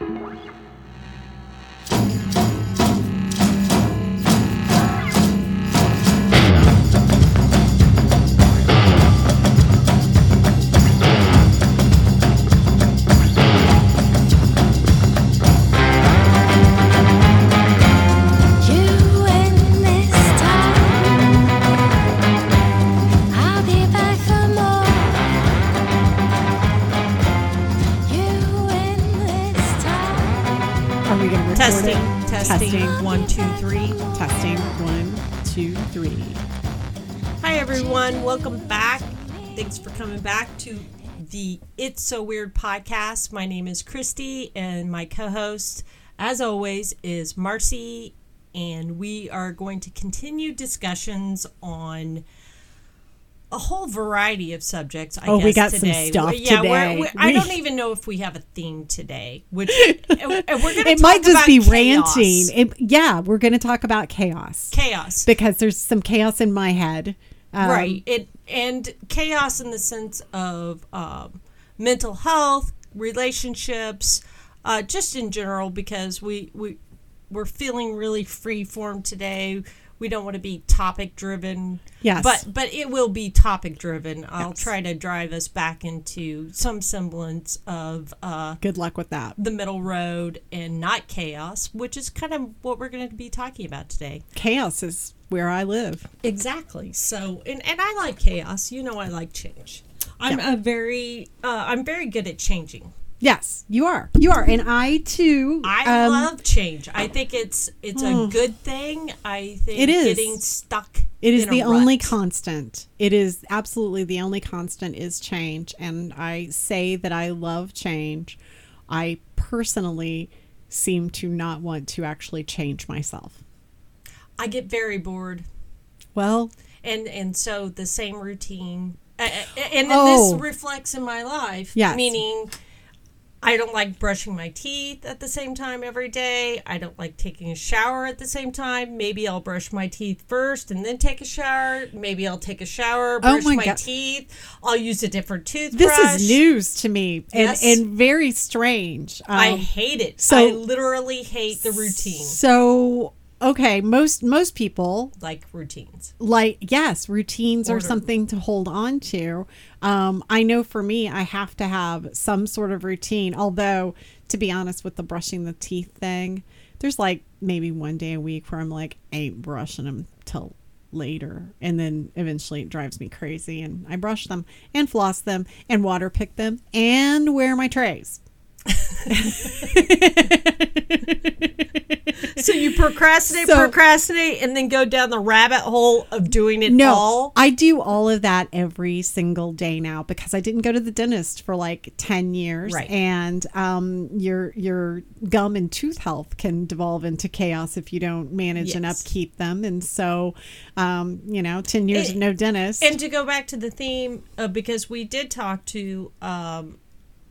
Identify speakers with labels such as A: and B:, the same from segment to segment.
A: You
B: Welcome back. Thanks for coming back to the It's So Weird podcast. My name is Christy, and my co host, as always, is Marcy. And we are going to continue discussions on a whole variety of subjects. I
C: Oh, we
B: guess,
C: got some stuff
B: yeah, we're-
C: today.
B: we're- I don't even know if we have a theme today. Which we're
C: It might just be
B: chaos.
C: ranting. It, yeah, we're going to talk about chaos
B: chaos.
C: because there's some chaos in my head. Um,
B: right. It and chaos in the sense of um, mental health relationships uh, just in general because we we we're feeling really free form today we don't want to be topic driven
C: Yes.
B: but but it will be topic driven i'll
C: Yes.
B: try to drive us back into some semblance of uh,
C: Good luck with that.
B: the middle road and not chaos which is kind of what we're going to be talking about today
C: Chaos is where I live.
B: Exactly. So, and, and I like chaos. You know, I like change. I'm a very, uh, I'm very good at changing.
C: Yes, you are. You are, and I too.
B: I
C: um,
B: love change. I think it's it's a good thing. I think
C: It is.
B: getting stuck.
C: It is the only
B: rut.
C: constant. It is absolutely the only constant is change. And I say that I love change. I personally seem to not want to actually change myself.
B: I get very bored,
C: Well,
B: and and so the same routine, uh, uh, and
C: Oh.
B: this reflects in my life.
C: Yes.
B: Meaning. I don't like brushing my teeth at the same time every day. I don't like taking a shower at the same time. Maybe I'll brush my teeth first and then take a shower. Maybe I'll take a shower, brush
C: Oh my
B: my, teeth. I'll use a different toothbrush.
C: this is news to me and,
B: Yes.
C: and very strange.
B: I
C: Um,
B: hate it.
C: so-
B: I literally hate the routine.
C: So, okay, most most people
B: Like routines.
C: like yes routines are something to hold on to. Um, i know for me i have to have some sort of routine although to be honest with the brushing the teeth thing there's like maybe one day a week where i'm like ain't brushing them till later and then eventually it drives me crazy and i brush them and floss them and water pick them and wear my trays
B: So you procrastinate,
C: So-
B: procrastinate, and then go down the rabbit hole of doing it
C: No,
B: all.
C: I do all of that every single day now because I didn't go to the dentist for like ten years,
B: Right.
C: and um, your your gum and tooth health can devolve into chaos if you don't manage and upkeep them. And so, um, you know, ten years
B: It-
C: of no dentist.
B: And to go back to the theme, uh, because we did talk to um,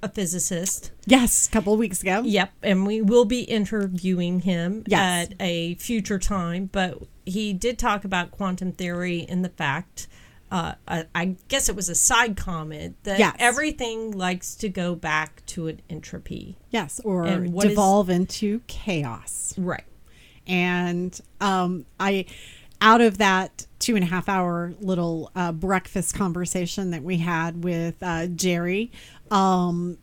B: a physicist.
C: yes, a couple of weeks ago.
B: Yep, and we will be interviewing him
C: Yes.
B: at a future time. But he did talk about quantum theory and the fact, uh, I, I guess it was a side comment that
C: Yes.
B: everything likes to go back to an entropy.
C: Yes, or
B: what is-
C: devolve into chaos.
B: Right.
C: and um, I, out of that two and a half hour little uh, breakfast conversation that we had with uh, Jerry, um,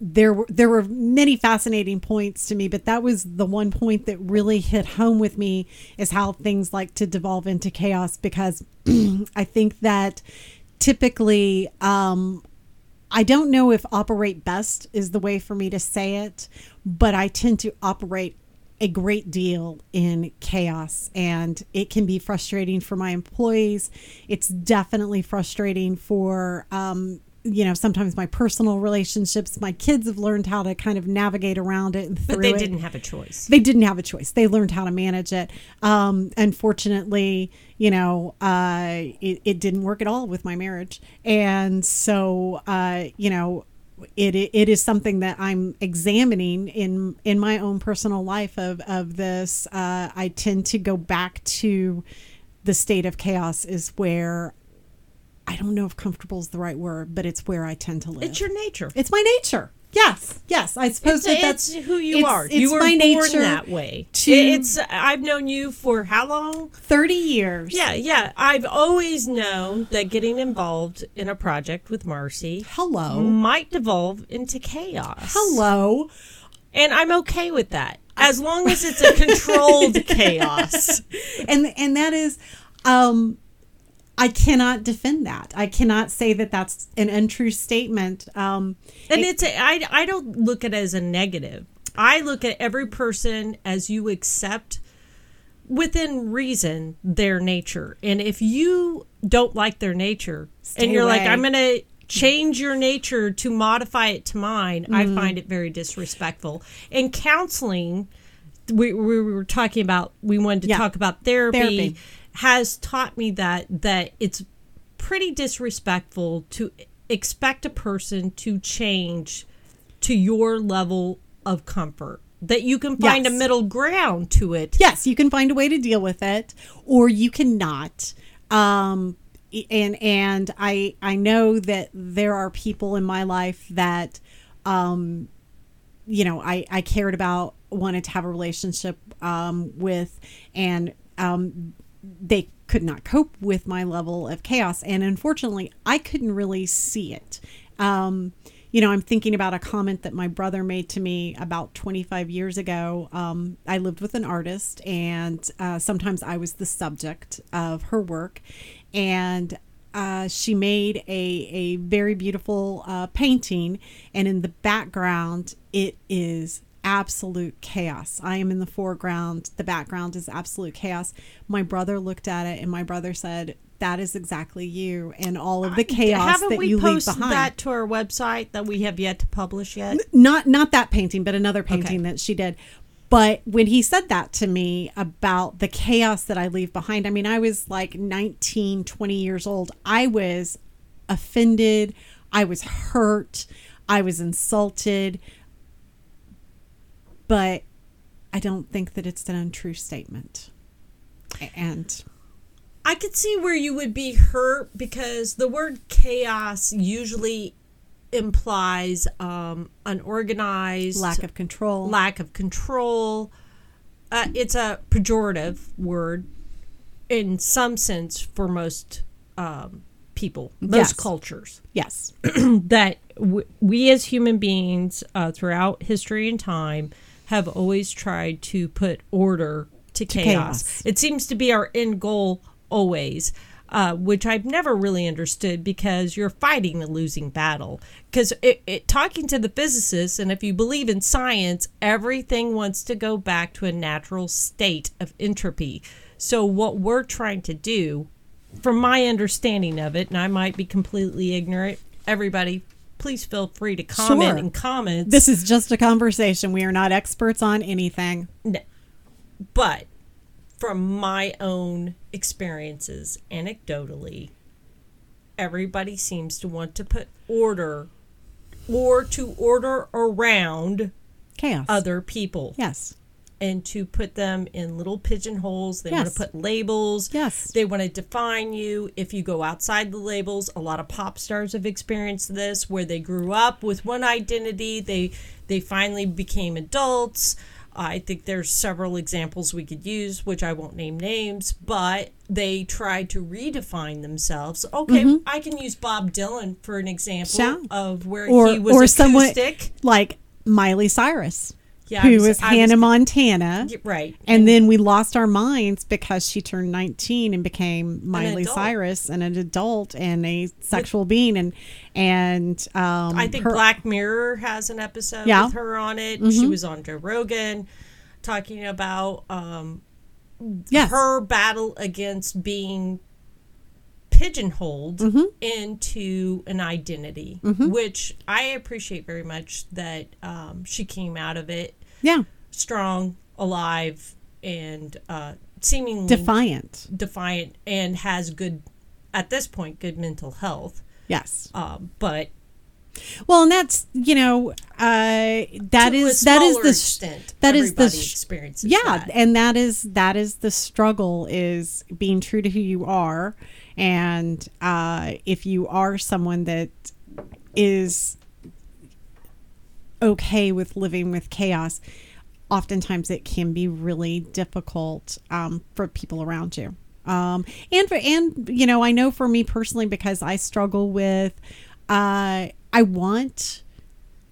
C: there were there were many fascinating points to me, but that was the one point that really hit home with me is how things like to devolve into chaos because I think that typically um, I don't know if operate best is the way for me to say it, but I tend to operate a great deal in chaos and it can be frustrating for my employees. It's definitely frustrating for, um, you know, sometimes my personal relationships. My kids have learned how to kind of navigate around it and
B: But they
C: it
B: didn't have a choice.
C: they didn't have a choice. They learned how to manage it. Um, unfortunately, you know, uh, it, it didn't work at all with my marriage. And so, uh, you know, it, it is something that I'm examining in in my own personal life of of this. Uh, I tend to go back to the state of chaos is where I don't know if comfortable is the right word, but it's where I tend to live.
B: It's your nature.
C: It's my nature. Yes, yes. I suppose
B: It's,
C: that that's
B: who you
C: it's-
B: are.
C: It's
B: you were
C: my
B: born
C: nature.
B: that way.
C: to-
B: It's I've known you for how long?
C: Thirty years.
B: Yeah, yeah. I've always known that getting involved in a project with Marcy
C: Hello.
B: might devolve into chaos.
C: Hello.
B: And I'm okay with that. As long as it's a controlled chaos.
C: and and that is um I cannot defend that. I cannot say that that's an untrue statement. Um,
B: And it's a, I, I don't look at it as a negative. I look at every person as you accept within reason their nature. And if you don't like their nature and you're like. I'm going to change your nature to modify it to mine, I
C: Mm-hmm.
B: find it very disrespectful. And counseling, we, we were talking about, we wanted to
C: Yeah.
B: talk about therapy,
C: Therapy.
B: Has taught me that, that it's pretty disrespectful to expect a person to change to your level of comfort. That you can find a middle ground to it.
C: Yes, you can find a way to deal with it, or you cannot. Um, and and I I know that there are people in my life that, um, you know, I I cared about, wanted to have a relationship um, with, and um, they could not cope with my level of chaos, and unfortunately, I couldn't really see it. Um, you know, I'm thinking about a comment that my brother made to me about 25 years ago. Um, I lived with an artist, and uh, sometimes I was the subject of her work. And uh, she made a, a very beautiful uh, painting, and in the background, it is absolute chaos. I am in the foreground, the background is absolute chaos. My brother looked at it, and my brother said, that is exactly you and all of the chaos
B: haven't
C: that you leave
B: posted
C: behind.
B: that to our website that we have yet to publish yet?
C: Not not that painting but another painting
B: Okay.
C: that she did. But when he said that to me about the chaos that i leave behind i mean i was like 19 20 years old. I was offended. I was hurt. I was insulted but i don't think that it's an untrue statement and
B: I could see where you would be hurt because the word chaos usually implies um, unorganized,
C: lack of control
B: lack of control. Uh, it's a pejorative word in some sense for most um, people, most
C: Yes.
B: cultures.
C: yes
B: That w- we as human beings uh, throughout history and time have always tried to put order to, chaos.
C: chaos.
B: It seems to be our end goal always. Uh, which I've never really understood because you're fighting a losing battle. Because it, it, talking to the physicists, and if you believe in science, everything wants to go back to a natural state of entropy. So, what we're trying to do, from my understanding of it, and I might be completely ignorant, everybody, please feel free to comment
C: Sure.
B: in comments.
C: this is just a conversation we are not experts on anything
B: No. But from my own experiences, anecdotally, everybody seems to want to put order or to order around
C: chaos
B: other people
C: yes
B: and to put them in little pigeonholes. They want to put labels.
C: Yes.
B: They want to define you. If you go outside the labels, a lot of pop stars have experienced this where they grew up with one identity, they they finally became adults. I think there's several examples we could use, which I won't name names, but they tried to redefine themselves. Okay, mm-hmm. I can use Bob Dylan for an example of where
C: or
B: he was
C: or someone
B: acoustic.
C: like Miley Cyrus,
B: Yeah, I
C: who
B: was-
C: was,
B: I was-
C: Hannah Montana,
B: right.
C: and then we lost our minds because she turned 19 and became Miley
B: adult.
C: Cyrus, and an adult and a sexual being, and and um,
B: I think
C: her-
B: Black Mirror has an episode
C: Yeah. Mm-hmm.
B: with her on it. She was on Joe Rogan talking about um,
C: yes,
B: her battle against being pigeonholed
C: Mm-hmm.
B: into an identity, which I appreciate very much that um, she came out of it
C: yeah,
B: strong, alive, and uh, seemingly
C: defiant,
B: defiant and has good, at this point, good mental health.
C: yes.
B: Um, but
C: Well, and that's you know uh, that is that is the
B: extent,
C: that is the
B: experience.
C: yeah
B: that.
C: and that is that is the struggle is being true to who you are and uh, if you are someone that is okay with living with chaos, oftentimes it can be really difficult um, for people around you. Um, and for, and you know, I know for me personally because I struggle with, uh, I want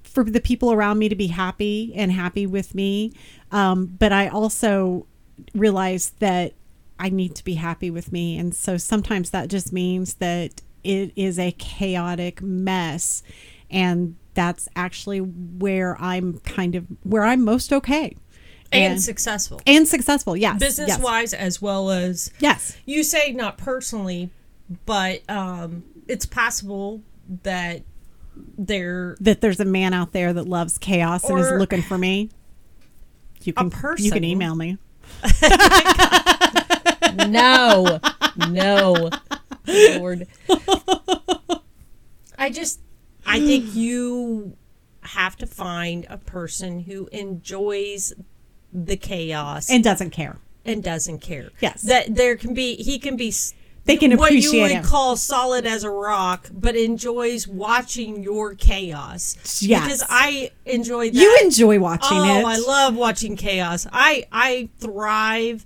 C: for the people around me to be happy and happy with me, um, but I also realize that I need to be happy with me, and so sometimes that just means that it is a chaotic mess, and that's actually where I'm kind of where I'm most okay
B: and, successful.
C: and successful. Yes,
B: Business
C: yes.
B: wise as well as
C: Yes.
B: you say not personally, but um it's possible that they're
C: that there's a man out there that loves chaos and is looking for me. You can you can email me.
B: no, no, Lord. I just, I think mm. you have to find a person who enjoys the chaos
C: and doesn't care.
B: and doesn't care.
C: Yes.
B: that there can be, he can be.
C: They can
B: what you would
C: it.
B: call solid as a rock, but enjoys watching your chaos.
C: Yes.
B: because I enjoy that.
C: You enjoy watching it.
B: oh,
C: it.
B: I love watching chaos. I I thrive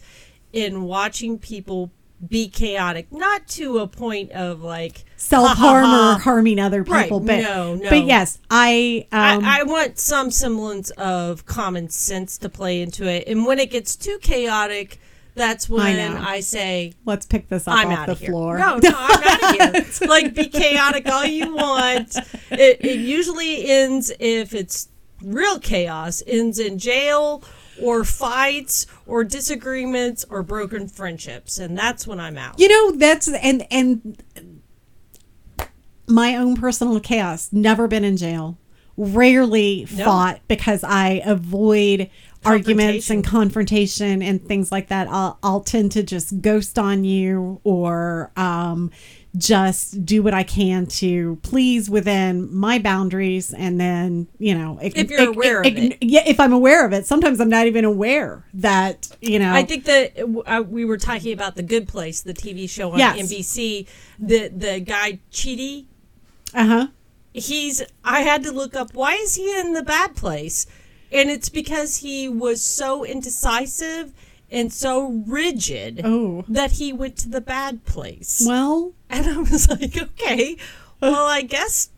B: in watching people be chaotic, not to a point of like
C: self harm
B: ha, ha,
C: or harming other
B: Right,
C: people. But
B: no, no.
C: but yes, I um
B: I, I want some semblance of common sense to play into it, and when it gets too chaotic, that's when
C: know.
B: I, say
C: let's pick this up
B: I'm
C: off
B: out
C: the
B: of here.
C: floor.
B: No, no, I'm out of here. like be chaotic all you want. It, it usually ends if it's real chaos, ends in jail or fights or disagreements or broken friendships, and that's when I'm out.
C: You know, that's and and my own personal chaos. Never been in jail. Rarely
B: No.
C: fought because I avoid arguments and confrontation and things like that. I'll, I'll tend to just ghost on you or um, just do what I can to please within my boundaries. And then, you know, ig-
B: If you're aware of it.
C: Yeah, if I'm aware of it. Sometimes I'm not even aware that, you know.
B: I think that uh, we were talking about the Good Place, the TV show on
C: Yes.
B: NBC. The the guy Chidi,
C: uh huh.
B: he's I had to look up why is he in the bad place, and it's because he was so indecisive and so rigid
C: Oh.
B: that he went to the bad place.
C: Well,
B: And I was like, okay, well I guess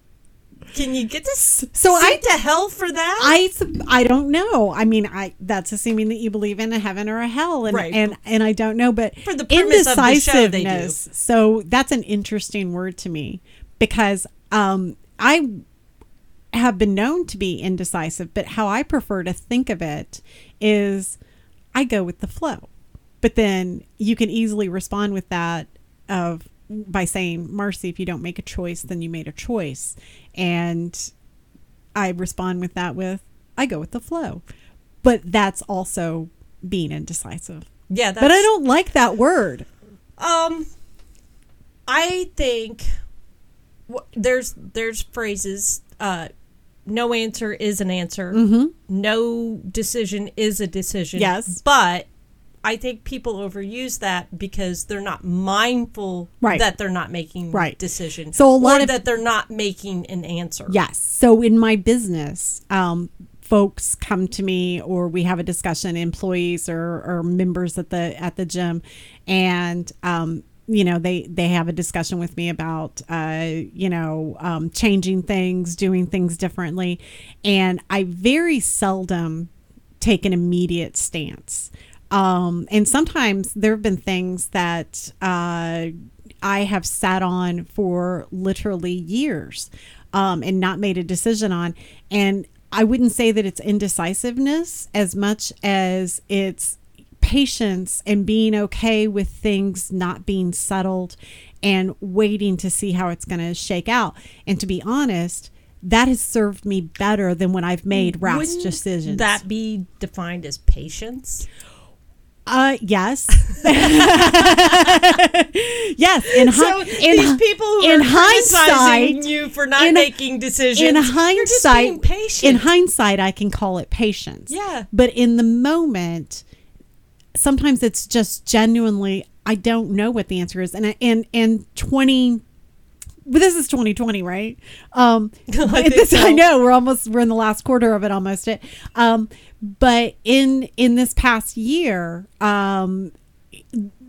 B: can you get this
C: So I-
B: to hell for that?
C: I I don't know. I mean, I that's assuming that you believe in a heaven or a hell, and
B: Right.
C: and and I don't know. But
B: For the premise of the show, they do.
C: indecisiveness. So that's an interesting word to me because um, I have been known to be indecisive, but how I prefer to think of it is I go with the flow. But then you can easily respond with that of by saying, Marcy, if you don't make a choice, then you made a choice. And I respond with that with, I go with the flow. But that's also being indecisive.
B: yeah, that's,
C: But I don't like that word.
B: Um, I think there's there's phrases. Uh, no answer is an answer. Mm-hmm. No decision is a decision.
C: Yes.
B: but I think people overuse that because they're not mindful
C: Right.
B: that they're not making
C: Right.
B: decisions.
C: So a lot
B: or
C: of-
B: that they're not making an answer.
C: Yes. So in my business, um, folks come to me or we have a discussion, employees or, or members at the at the gym, and um, you know they they have a discussion with me about uh, you know um, changing things, doing things differently, and I very seldom take an immediate stance. Um, and sometimes there have been things that uh, I have sat on for literally years um, and not made a decision on. And I wouldn't say that it's indecisiveness as much as it's patience and being okay with things not being settled and waiting to see how it's going to shake out. And to be honest, that has served me better than when I've made rash
B: Wouldn't
C: decisions.
B: that be defined as patience?
C: Uh, yes. yes. In, hi- in,
B: these people who
C: in
B: are
C: hindsight,
B: criticizing you for not
C: in-
B: making decisions,
C: in hindsight,
B: patient.
C: in hindsight, I can call it patience.
B: Yeah.
C: But in the moment, sometimes it's just genuinely I don't know what the answer is, and and and twenty but this is 2020, right? Um,
B: I
C: this,
B: think
C: I know we're almost we're in the last quarter of it almost. It, um, but in in this past year, um,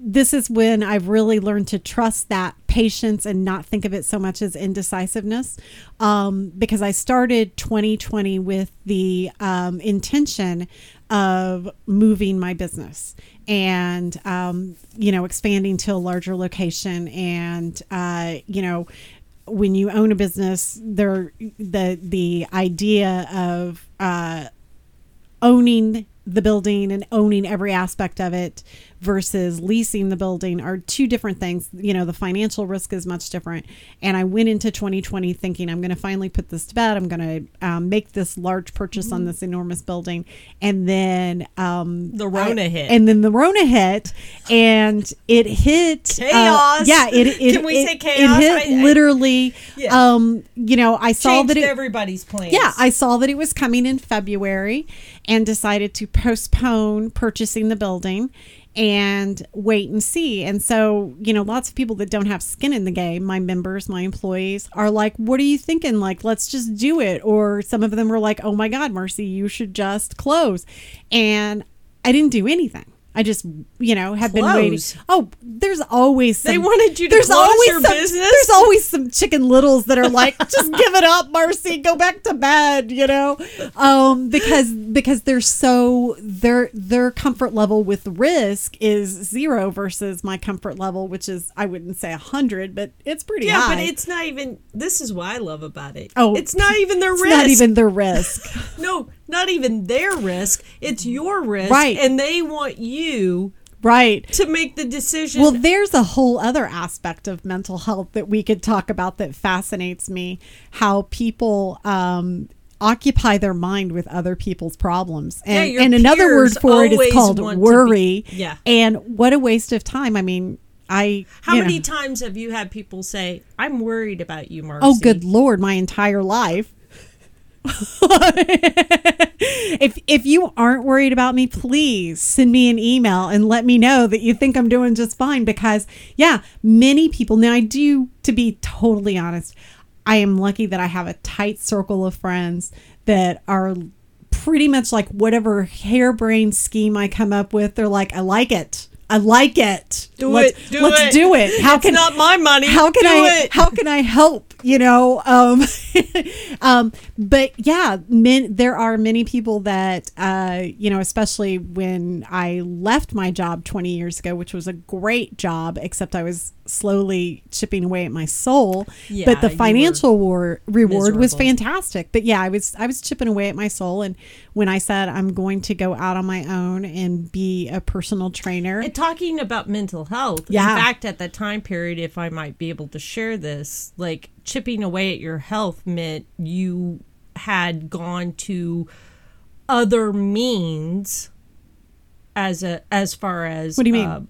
C: this is when I've really learned to trust that patience and not think of it so much as indecisiveness. Um, because I started 2020 with the um, intention of moving my business and, um, you know, expanding to a larger location. And, uh, you know, when you own a business, there the the idea of uh, owning the building and owning every aspect of it versus leasing the building are two different things. You know, the financial risk is much different. And I went into 2020 thinking I'm going to finally put this to bed. I'm going to um, make this large purchase on this enormous building. And then um,
B: The Rona
C: I-
B: hit.
C: And then the Rona hit, and it hit uh,
B: Chaos.
C: yeah, it, it
B: Can we
C: it-
B: say chaos?
C: It hit
B: I- I-
C: literally.
B: Yeah.
C: Um, you know, I saw
B: Changed
C: that it,
B: everybody's plans.
C: yeah, I saw that it was coming in February and decided to postpone purchasing the building and wait and see. And so, you know, lots of people that don't have skin in the game, my members, my employees, are like, What are you thinking? Like, let's just do it. Or some of them were like, Oh my God, Marcy, you should just close. And I didn't do anything. I just, you know, have been waiting. Oh, there's always some,
B: They wanted you to
C: there's
B: close
C: always
B: your
C: some,
B: business?
C: There's always some chicken littles that are like, just give it up, Marcy, go back to bed, you know, um, because because they're so their their comfort level with risk is zero versus my comfort level, which is I wouldn't say a hundred, but it's pretty high.
B: Yeah,
C: high.
B: but it's not even. This is what I love about it.
C: Oh,
B: it's not even their
C: it's
B: risk.
C: not even their risk.
B: no, not even their risk. It's your risk,
C: Right.
B: And they want you
C: right.
B: to make the decision.
C: Well, there's a whole other aspect of mental health that we could talk about that fascinates me. How people um, occupy their mind with other people's problems, and,
B: your
C: and another word for it is called worry.
B: Yeah.
C: and what a waste of time. I mean, I
B: How many
C: know-
B: times have you had people say, "I'm worried about you, Marcy"?
C: Oh, good lord, my entire life. if if you aren't worried about me, please send me an email and let me know that you think I'm doing just fine because yeah, many people now I do to be totally honest, I am lucky that I have a tight circle of friends that are pretty much like whatever harebrained scheme I come up with, they're like, I like it. I like it.
B: Do
C: let's,
B: it. Do
C: let's
B: it.
C: do it. How
B: It's
C: can
B: not my money.
C: How can
B: Do
C: I?
B: it.
C: How can I help? You know. Um, um, but yeah, men, there are many people that uh, you know, especially when I left my job 20 years ago, which was a great job, except I was slowly chipping away at my soul.
B: Yeah,
C: but the financial war, reward was fantastic. But yeah, I was I was chipping away at my soul, and when I said I'm going to go out on my own and be a personal trainer,
B: And talking about mental health,
C: Yeah.
B: in fact, at that time period, if I might be able to share this, like chipping away at your health meant you had gone to other means as a as far as
C: What do you mean?
B: uh,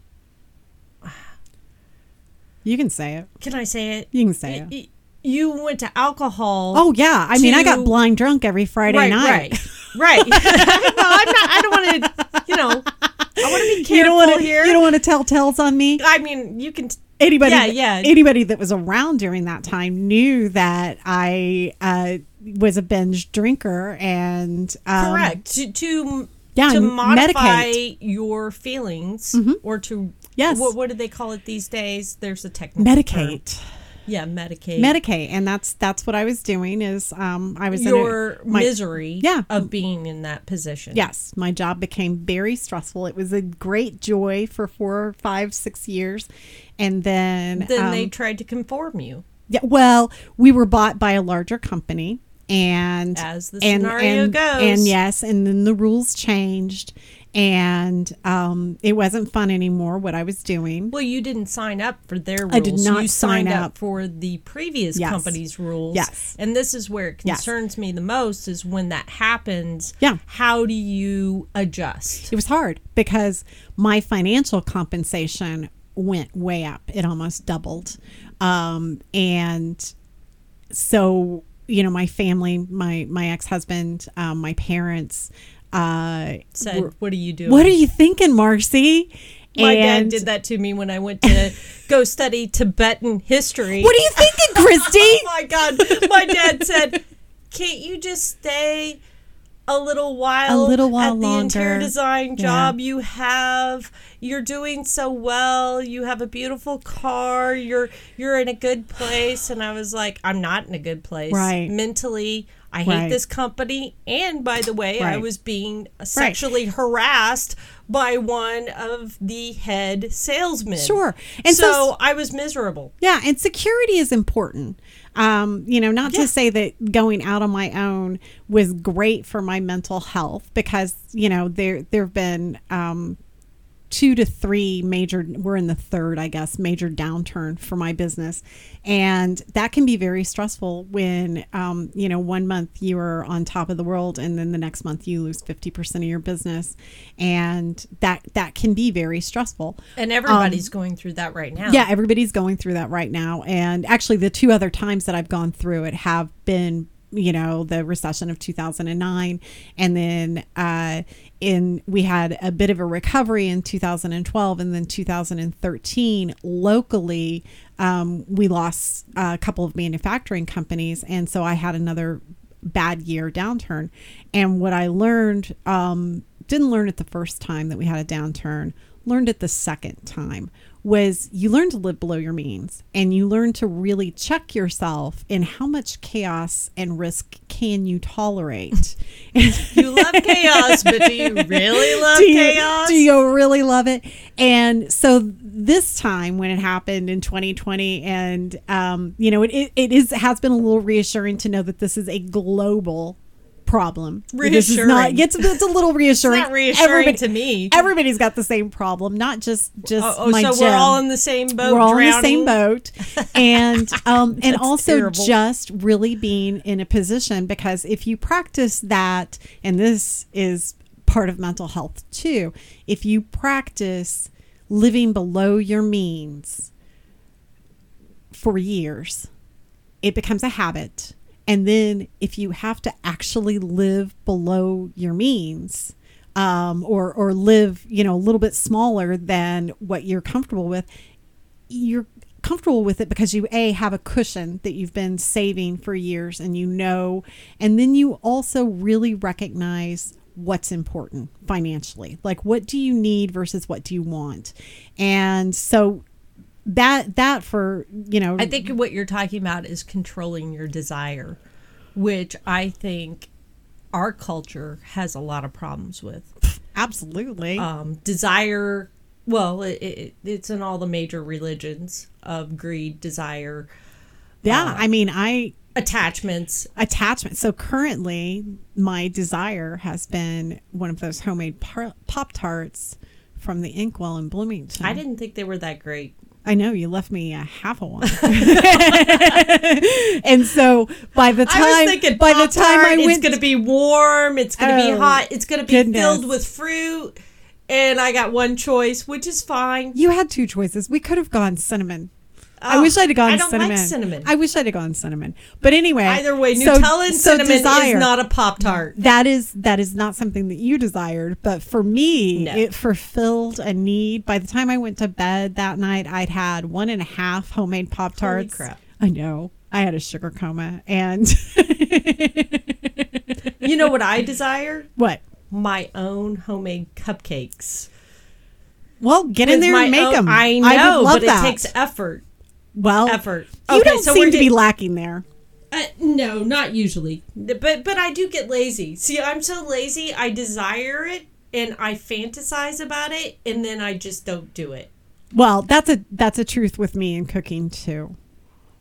C: you can say it.
B: can I say it?
C: You can say it.
B: Y- You went to alcohol.
C: Oh yeah, I mean, I got blind drunk every Friday
B: right,
C: night.
B: right, right. no, I'm not. I don't want to. You know, I want to be careful
C: you don't want to.
B: here.
C: You don't want to tell tales on me.
B: I mean, you can.
C: Anybody,
B: Yeah,
C: that-
B: yeah.
C: anybody that was around during that time knew that I uh, was a binge drinker and um,
B: correct to to
C: yeah,
B: to modify
C: medicate.
B: your feelings or to
C: Yes.
B: what, what do they call it these days there's a technical term.
C: medicate,
B: yeah medicate
C: medicate, and that's that's what I was doing. Is um, I was
B: your
C: in a, my,
B: misery
C: yeah.
B: of being in that position
C: Yes, my job became very stressful. It was a great joy for four, five, six years, and then
B: then
C: um,
B: they tried to conform you
C: Yeah, well, we were bought by a larger company, and
B: As the
C: and,
B: scenario
C: and,
B: goes.
C: and yes, and then the rules changed, and um, it wasn't fun anymore. What I was doing,
B: well you didn't sign up for their rules
C: I did not
B: you
C: sign
B: up.
C: up.
B: for the previous
C: Yes.
B: company's rules
C: Yes.
B: and this is where it
C: Yes.
B: concerns me the most is when that happens
C: Yeah.
B: how do you adjust
C: it was hard because my financial compensation went way up. It almost doubled, um, and so you know, my family, my my ex husband, um, my parents. Uh,
B: said
C: were-
B: what are you doing
C: what are you thinking, Marcy?
B: My dad did that to me when I went to go study Tibetan history.
C: What are you thinking, Christy?
B: Oh my god! My dad said, "Can't you just stay a little while,
C: A little while
B: at the interior
C: longer."
B: design
C: Yeah.
B: job you have? You're doing so well. You have a beautiful car. You're you're in a good place." And I was like, "I'm not in a good place.
C: Right.
B: Mentally, I hate
C: Right.
B: this company. And by the way, I was being sexually harassed." By one of the head salesmen.
C: Sure. And
B: so,
C: so-
B: I was miserable.
C: Yeah, and security is important. Um, you know, not
B: Yeah.
C: to say that going out on my own was great for my mental health because you know there there have been um, two to three major we're in the third i guess major downturn for my business and that can be very stressful when um, you know one month you are on top of the world and then the next month you lose 50% of your business and that that can be very stressful
B: And everybody's going through that right now.
C: Um, yeah, everybody's going through that right now. And actually, the two other times that I've gone through it have been, you know, the recession of 2009. And then uh, in we had a bit of a recovery in 2012. And then 2013, locally, um, we lost a couple of manufacturing companies. And so I had another bad year downturn. And what I learned, um, didn't learn it the first time that we had a downturn, learned it the second time was you learn to live below your means and you learn to really check yourself in how much chaos and risk can you tolerate.
B: You love chaos, but do you really love
C: do you,
B: chaos?
C: do you really love it? And so this time when it happened in 2020 and um, you know it, it, it is has been a little reassuring to know that this is a global problem. This is not it's, it's a little reassuring.
B: not reassuring
C: Everybody-
B: to me.
C: Everybody's got the same problem, not just just
B: Oh, oh,
C: my
B: so
C: gym
B: we're all in the same boat.
C: we're all in the same boat and um and also
B: terrible.
C: just really being in a position because if you practice that and this is part of mental health too if you practice living below your means for years it becomes a habit and then if you have to actually live below your means um, or or live you know a little bit smaller than what you're comfortable with you're comfortable with it because you a have a cushion that you've been saving for years and you know. And then you also really recognize what's important financially. Like what do you need versus what do you want? And so that that for you know
B: I think what you're talking about is controlling your desire, which I think our culture has a lot of problems with.
C: absolutely
B: Um, desire, well, it, it, it's in all the major religions of greed, desire,
C: yeah i mean i
B: attachments.
C: attachment. So currently, my desire has been one of those homemade Pop Tarts from the Inkwell in Bloomington.
B: I didn't think they were that great.
C: I know you left me a half a one, and so by the time
B: thinking
C: by the time I
B: it's going to be warm, it's going to
C: Oh,
B: be hot, it's going to be
C: goodness.
B: filled with fruit, and I got one choice, which is fine.
C: you had two choices. We could have gone cinnamon. I
B: Oh,
C: wish I'd have gone
B: I don't
C: cinnamon.
B: like cinnamon.
C: I wish I'd have gone cinnamon. But anyway,
B: Either way,
C: so-
B: Nutella and
C: so
B: cinnamon
C: desire.
B: is not a Pop Tart.
C: that is that is not something that you desired but for me
B: No.
C: it fulfilled a need by the time i went to bed that night i'd had one and a half homemade pop tarts
B: crap.
C: i know i had a sugar coma and
B: You know what I desire?
C: what
B: My own homemade cupcakes.
C: well get in
B: With
C: there
B: my
C: and make
B: own-
C: them
B: I know, but
C: that.
B: it takes effort.
C: Well
B: effort.
C: you
B: Okay,
C: don't
B: so
C: seem to be lacking there
B: Uh, no, not usually. But but I do get lazy. See, I'm so lazy. I desire it and I fantasize about it, and then I just don't do it.
C: well that's a that's a truth with me in cooking too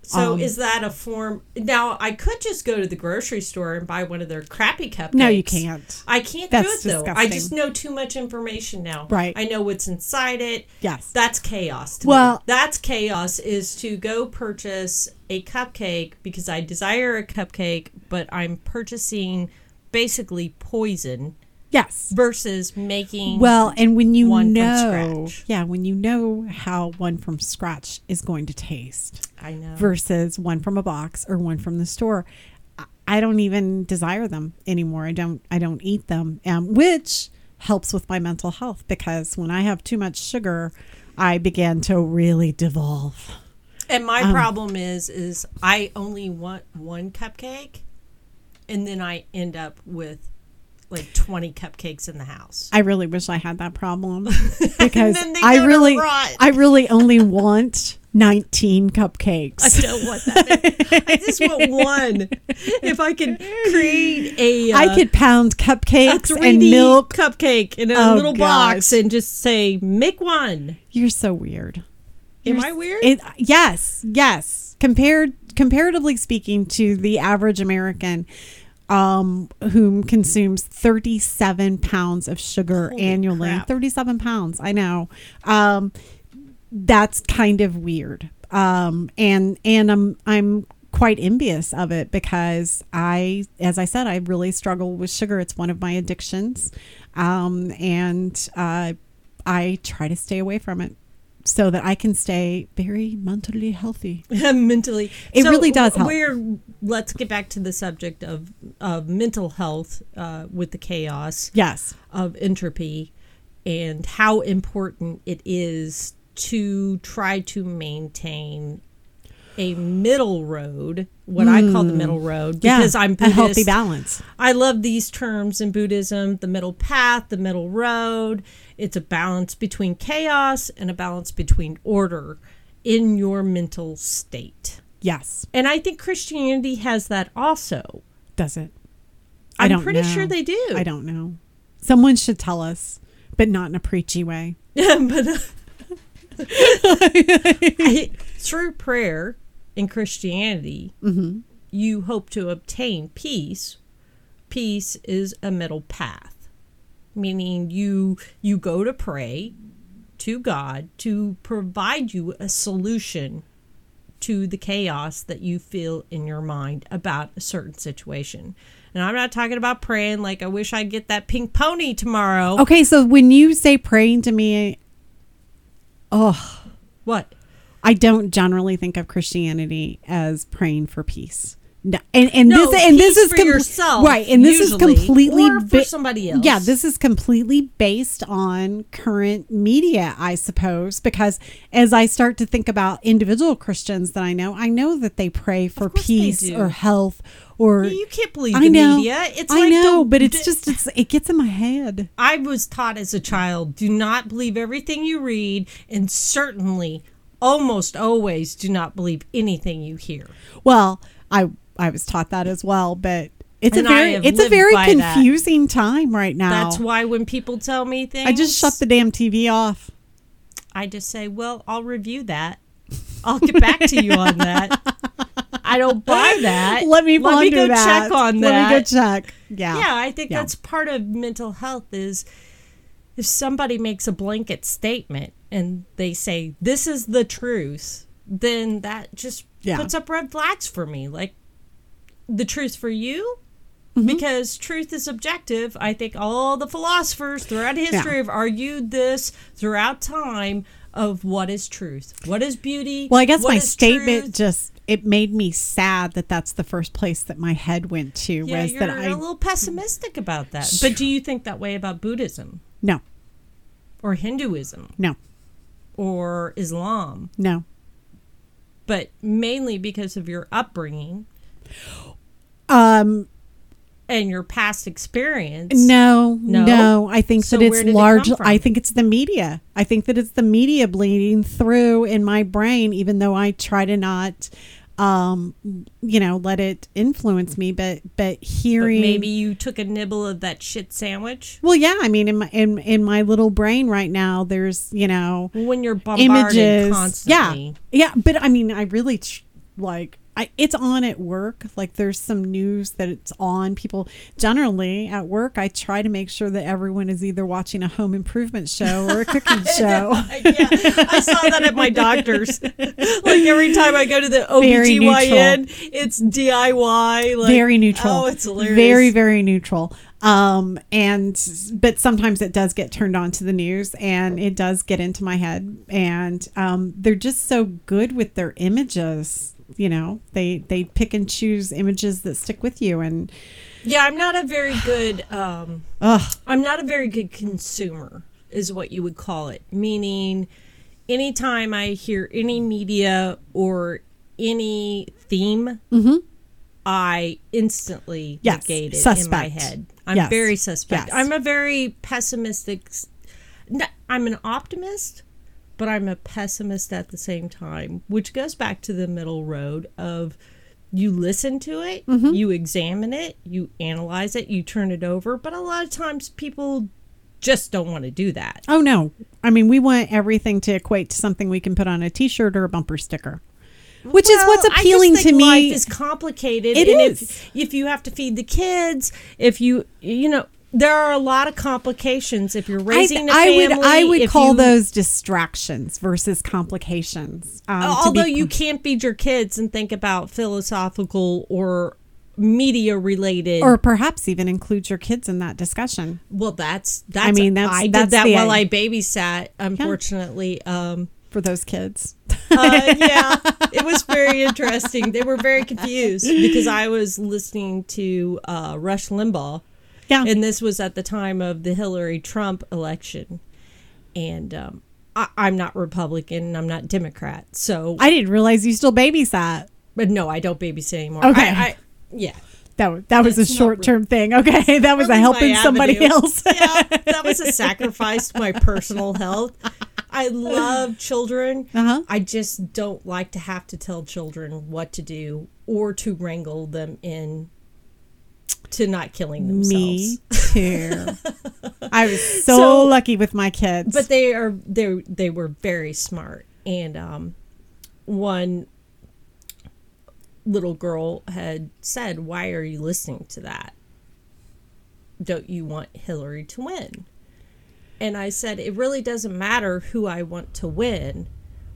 B: So
C: Um,
B: is that a form? Now I could just go to the grocery store and buy one of their crappy cupcakes.
C: no you can't
B: I can't
C: That's
B: do it though. I just know too much information now.
C: Right.
B: I know what's inside it.
C: yes
B: That's chaos. To
C: Well-
B: me. that's chaos is to go purchase a cupcake because I desire a cupcake, but I'm purchasing basically poison
C: yes
B: versus making.
C: Well, and when you
B: one
C: know, yeah, when you know how one from scratch is going to taste
B: I know.
C: versus one from a box or one from the store, I- don't even desire them anymore. I don't. I don't eat them. Um, which helps with my mental health because when I have too much sugar, I begin to really devolve.
B: And my
C: Um,
B: problem is, is I only want one cupcake, and then I end up with like twenty cupcakes in the house.
C: I really wish I had that problem because
B: then they
C: I really. I really only want 19 cupcakes.
B: I don't want that. I just want one. If I could create a, uh,
C: I could pound cupcakes
B: 3D
C: and milk.
B: cupcake in a
C: Oh,
B: little box and just say, make one.
C: You're so weird.
B: Am
C: You're
B: I weird?
C: It, yes, yes. Compared comparatively speaking to the average American um whom consumes 37 pounds of sugar
B: Holy
C: annually.
B: crap.
C: 37 pounds, I know. Um that's kind of weird. Um and and I'm I'm quite envious of it because I as I said I really struggle with sugar. It's one of my addictions. Um and uh I try to stay away from it so that I can stay very mentally healthy.
B: mentally.
C: It really does help.
B: We're let's get back to the subject of of mental health uh, with the chaos
C: Yes.
B: of entropy and how important it is to try to maintain a middle road, what I call the middle road, because I'm
C: a healthy balance.
B: I love these terms in Buddhism the middle path, the middle road. It's a balance between chaos and a balance between order in your mental state.
C: Yes.
B: And I think Christianity has that also.
C: Does it? I
B: I'm
C: don't
B: pretty
C: know.
B: sure they do.
C: I don't know. Someone should tell us, but not in a preachy way.
B: but uh, I- through prayer in Christianity,
C: Mm-hmm.
B: you hope to obtain peace. Peace is a middle path, meaning you you go to pray to God to provide you a solution to the chaos that you feel in your mind about a certain situation. And I'm not talking about praying like I wish I'd get that pink pony tomorrow.
C: Okay, so when you say praying to me, oh,
B: What?
C: I don't generally think of Christianity as praying for peace. No, and and
B: No,
C: this and this is
B: for
C: com-
B: yourself,
C: right, and this
B: usually,
C: is completely
B: or for somebody else.
C: Yeah, this is completely based on current media, I suppose, because as I start to think about individual Christians that I know, I know that they pray for peace or health or
B: You can't believe
C: I
B: the
C: know,
B: media. It's
C: I
B: like
C: know,
B: the-
C: but it's just it's it gets in my head.
B: I was taught as a child do not believe everything you read, and certainly, almost always, do not believe anything you hear.
C: Well, I I was taught that as well, but it's
B: And
C: a very it's a very
B: by that.
C: confusing time right now.
B: That's why when people tell me things,
C: I just shut the damn TV off.
B: I just say, "Well, I'll review that. I'll get back to you on that." I don't buy that.
C: Let me
B: Let me go
C: that.
B: check on that.
C: Let me go check. Yeah.
B: yeah i think
C: Yeah.
B: that's part of mental health is if somebody makes a blanket statement and they say this is the truth then that just
C: Yeah.
B: puts up red flags for me like the truth for you?
C: Mm-hmm.
B: because truth is objective. I think all the philosophers throughout history have argued this throughout time of what is truth what is beauty
C: Well, I guess my statement
B: truth.
C: just it made me sad that that's the first place that my head went to
B: yeah,
C: was
B: you're
C: that I
B: a little pessimistic about that. But do you think that way about buddhism?
C: No.
B: Or hinduism?
C: No
B: or Islam,
C: no
B: but mainly because of your upbringing
C: um
B: and your past experience.
C: no
B: No?
C: no, I think
B: So
C: that it's
B: it
C: large
B: from?
C: I think it's the media I think that it's the media bleeding through in my brain even though I try to not um you know let it influence me but but
B: But
C: hearing
B: maybe you took a nibble of that shit sandwich
C: well yeah I mean in my in, in my little brain right now there's you know
B: when you're bombarded
C: images.
B: constantly.
C: Yeah, yeah, but I mean, I really like. I, it's on at work. Like there's some news that it's on. People generally at work, I try to make sure that everyone is either watching a home improvement show or a cooking show.
B: yeah, I saw that at my doctor's. like every time I go to the OBGYN, it's DIY. Like,
C: very neutral.
B: Oh, it's hilarious.
C: Very, very neutral. Um, and but sometimes it does get turned on to the news, and it does get into my head. And um, they're just so good with their images. You know, they they pick and choose images that stick with you, and
B: Yeah, I'm not a very good. Um,
C: Ugh.
B: I'm not a very good consumer, is what you would call it. Meaning, anytime I hear any media or any theme, I instantly
C: Mm-hmm. Yes,
B: negate it in my head. I'm
C: Yes.
B: very suspect.
C: Yes.
B: I'm a very pessimistic. i'm an optimist, but I'm a pessimist at the same time, which goes back to the middle road of you listen to it,
C: Mm-hmm.
B: you examine it, you analyze it, you turn it over. But a lot of times people just don't want to do that.
C: Oh no. I mean, we want everything to equate to something we can put on a t-shirt or a bumper sticker. Which is what's
B: Well, I just
C: appealing to me.
B: Life is complicated.
C: It
B: and
C: is.
B: If, if you have to feed the kids, if you, you know, there are a lot of complications if you're
C: I,
B: raising a
C: I
B: family.
C: would I would call
B: you-
C: those distractions versus complications. Um, to be
B: although you can't feed your kids and think about philosophical or media related
C: or perhaps even include your kids in that discussion.
B: well that's that's
C: mean, that's-
B: i did
C: that's
B: that
C: the
B: while
C: idea.
B: i babysat unfortunately um
C: for those kids.
B: uh, yeah it was very interesting they were very confused because i was listening to uh rush limbaugh
C: Yeah.
B: and this was at the time of the hillary trump election and um I, i'm not republican and i'm not democrat so
C: I didn't realize you still babysat.
B: but no i don't babysit anymore
C: Okay.
B: I, I, yeah
C: That that was a
B: That's
C: short term thing. Okay, that was a helping somebody
B: avenue.
C: else.
B: yeah, that was a sacrifice to my personal health. I love children.
C: Uh-huh.
B: I just don't like to have to tell children what to do or to wrangle them in to not killing themselves.
C: Me too. I was so,
B: So-
C: lucky with my kids.
B: But they are they they were very smart and um one little girl had said, "Why are you listening to that? Don't you want Hillary to win?" And I said, "It really doesn't matter who I want to win.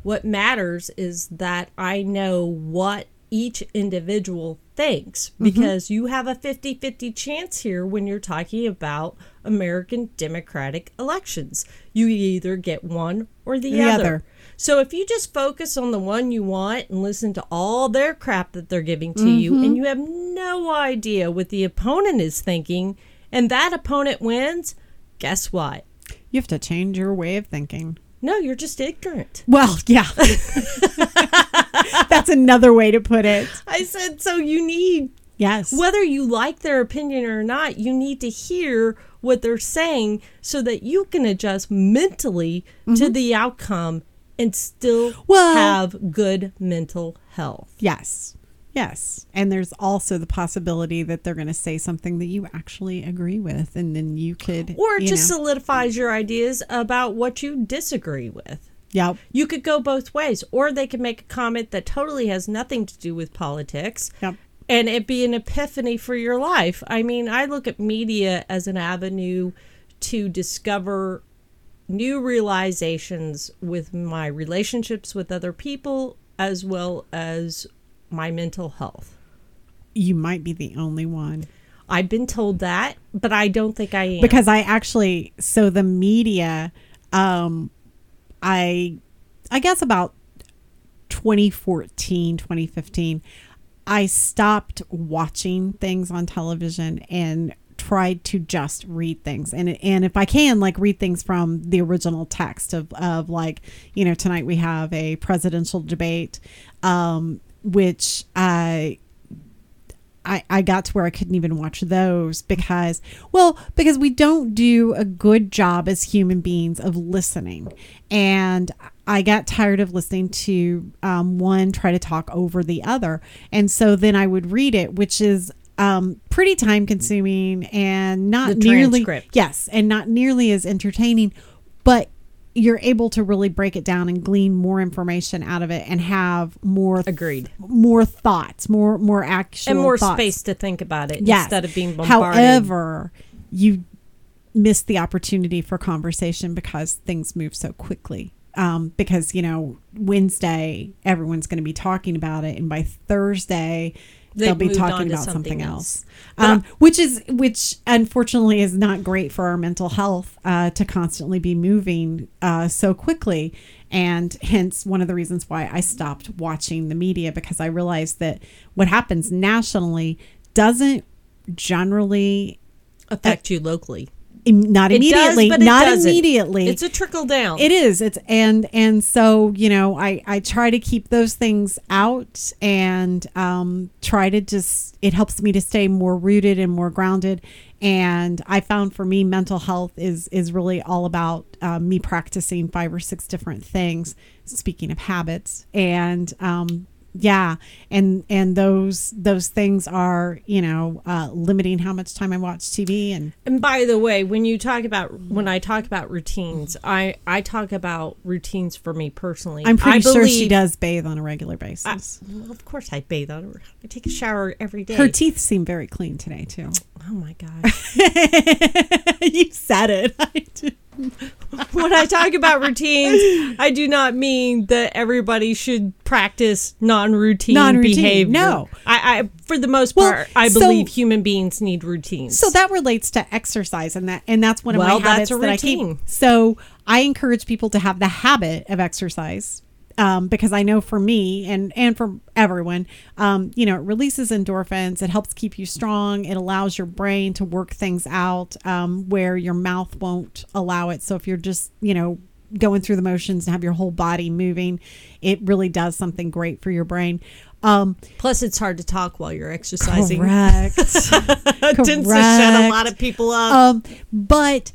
B: What matters is that I know what each individual thinks mm-hmm. because you have a 50-50 chance here when you're talking about American democratic elections. You either get one or the,
C: The
B: other.
C: other.
B: So if you just focus on the one you want and listen to all their crap that they're giving to you mm-hmm. and you have no idea what the opponent is thinking and that opponent wins, guess what?
C: you have to change your way of thinking.
B: No, you're just ignorant.
C: Well, yeah. That's another way to put it.
B: I said so you need
C: Yes.
B: whether you like their opinion or not, you need to hear what they're saying so that you can adjust mentally to mm-hmm. the outcome and still
C: Well-
B: have good mental health.
C: Yes. Yes. And there's also the possibility that they're going to say something that you actually agree with. And then you could.
B: Or it
C: you
B: just
C: know.
B: solidifies your ideas about what you disagree with.
C: Yep.
B: You could go both ways, or they could make a comment that totally has nothing to do with politics.
C: Yep.
B: and it be an epiphany for your life. I mean, I look at media as an avenue to discover new realizations with my relationships with other people as well as my mental health.
C: You might be the only one.
B: I've been told that, but I don't think I am.
C: because I actually so the media um I I guess about 2014 2015 I stopped watching things on television and tried to just read things and and if I can like read things from the original text of of like you know tonight we have a presidential debate um which I I, I got to where I couldn't even watch those because, well, because we don't do a good job as human beings of listening. And I got tired of listening to um, one try to talk over the other. And so then I would read it, which is um, pretty time consuming and not nearly, yes, and not nearly as entertaining, but you're able to really break it down and glean more information out of it and have more
B: Agreed.
C: more thoughts, more more action
B: And more
C: thoughts.
B: space to think about it
C: Yes.
B: instead of being bombarded.
C: However, you miss the opportunity for conversation because things move so quickly. Um, because you know Wednesday everyone's going to be talking about it, and by Thursday
B: They've
C: they'll be talking about something
B: something
C: else,
B: else.
C: um, which is which unfortunately is not great for our mental health uh, to constantly be moving uh, so quickly, and hence one of the reasons why I stopped watching the media because I realized that what happens nationally doesn't generally
B: affect you locally.
C: Not
B: does,
C: immediately,
B: but it
C: not
B: doesn't.
C: immediately.
B: It's a trickle down.
C: It is. It's and and so you know, I I try to keep those things out and um, try to just. It helps me to stay more rooted and more grounded. And I found for me, mental health is is really all about um, me practicing five or six different things. Speaking of habits, and um, yeah, and and those those things are you know uh, limiting how much time I watch TV and
B: And by the way, when you talk about when I talk about routines, I I talk about routines for me personally.
C: I'm pretty
B: I
C: sure she does bathe on a regular basis.
B: Well, of course, I bathe on. I take a shower every day.
C: Her teeth seem very clean today too.
B: oh my god
C: you said it.
B: when I talk about routines, I do not mean that everybody should practice non-routine,
C: Non-routine,
B: behavior.
C: no.
B: I, I for the most
C: Well,
B: part, I
C: so-
B: believe human beings need routines.
C: so that relates to exercise, and that and that's one of
B: Well,
C: my
B: that's
C: habits that I keep.
B: routine.
C: So I encourage people to have the habit of exercise. Um, because I know for me and and for everyone, um, you know, it releases endorphins. It helps keep you strong. It allows your brain to work things out um, where your mouth won't allow it. So if you're just you know going through the motions and have your whole body moving, it really does something great for your brain. Um,
B: Plus, it's hard to talk while you're exercising.
C: correct.
B: It tends to shut a lot of people up.
C: um, but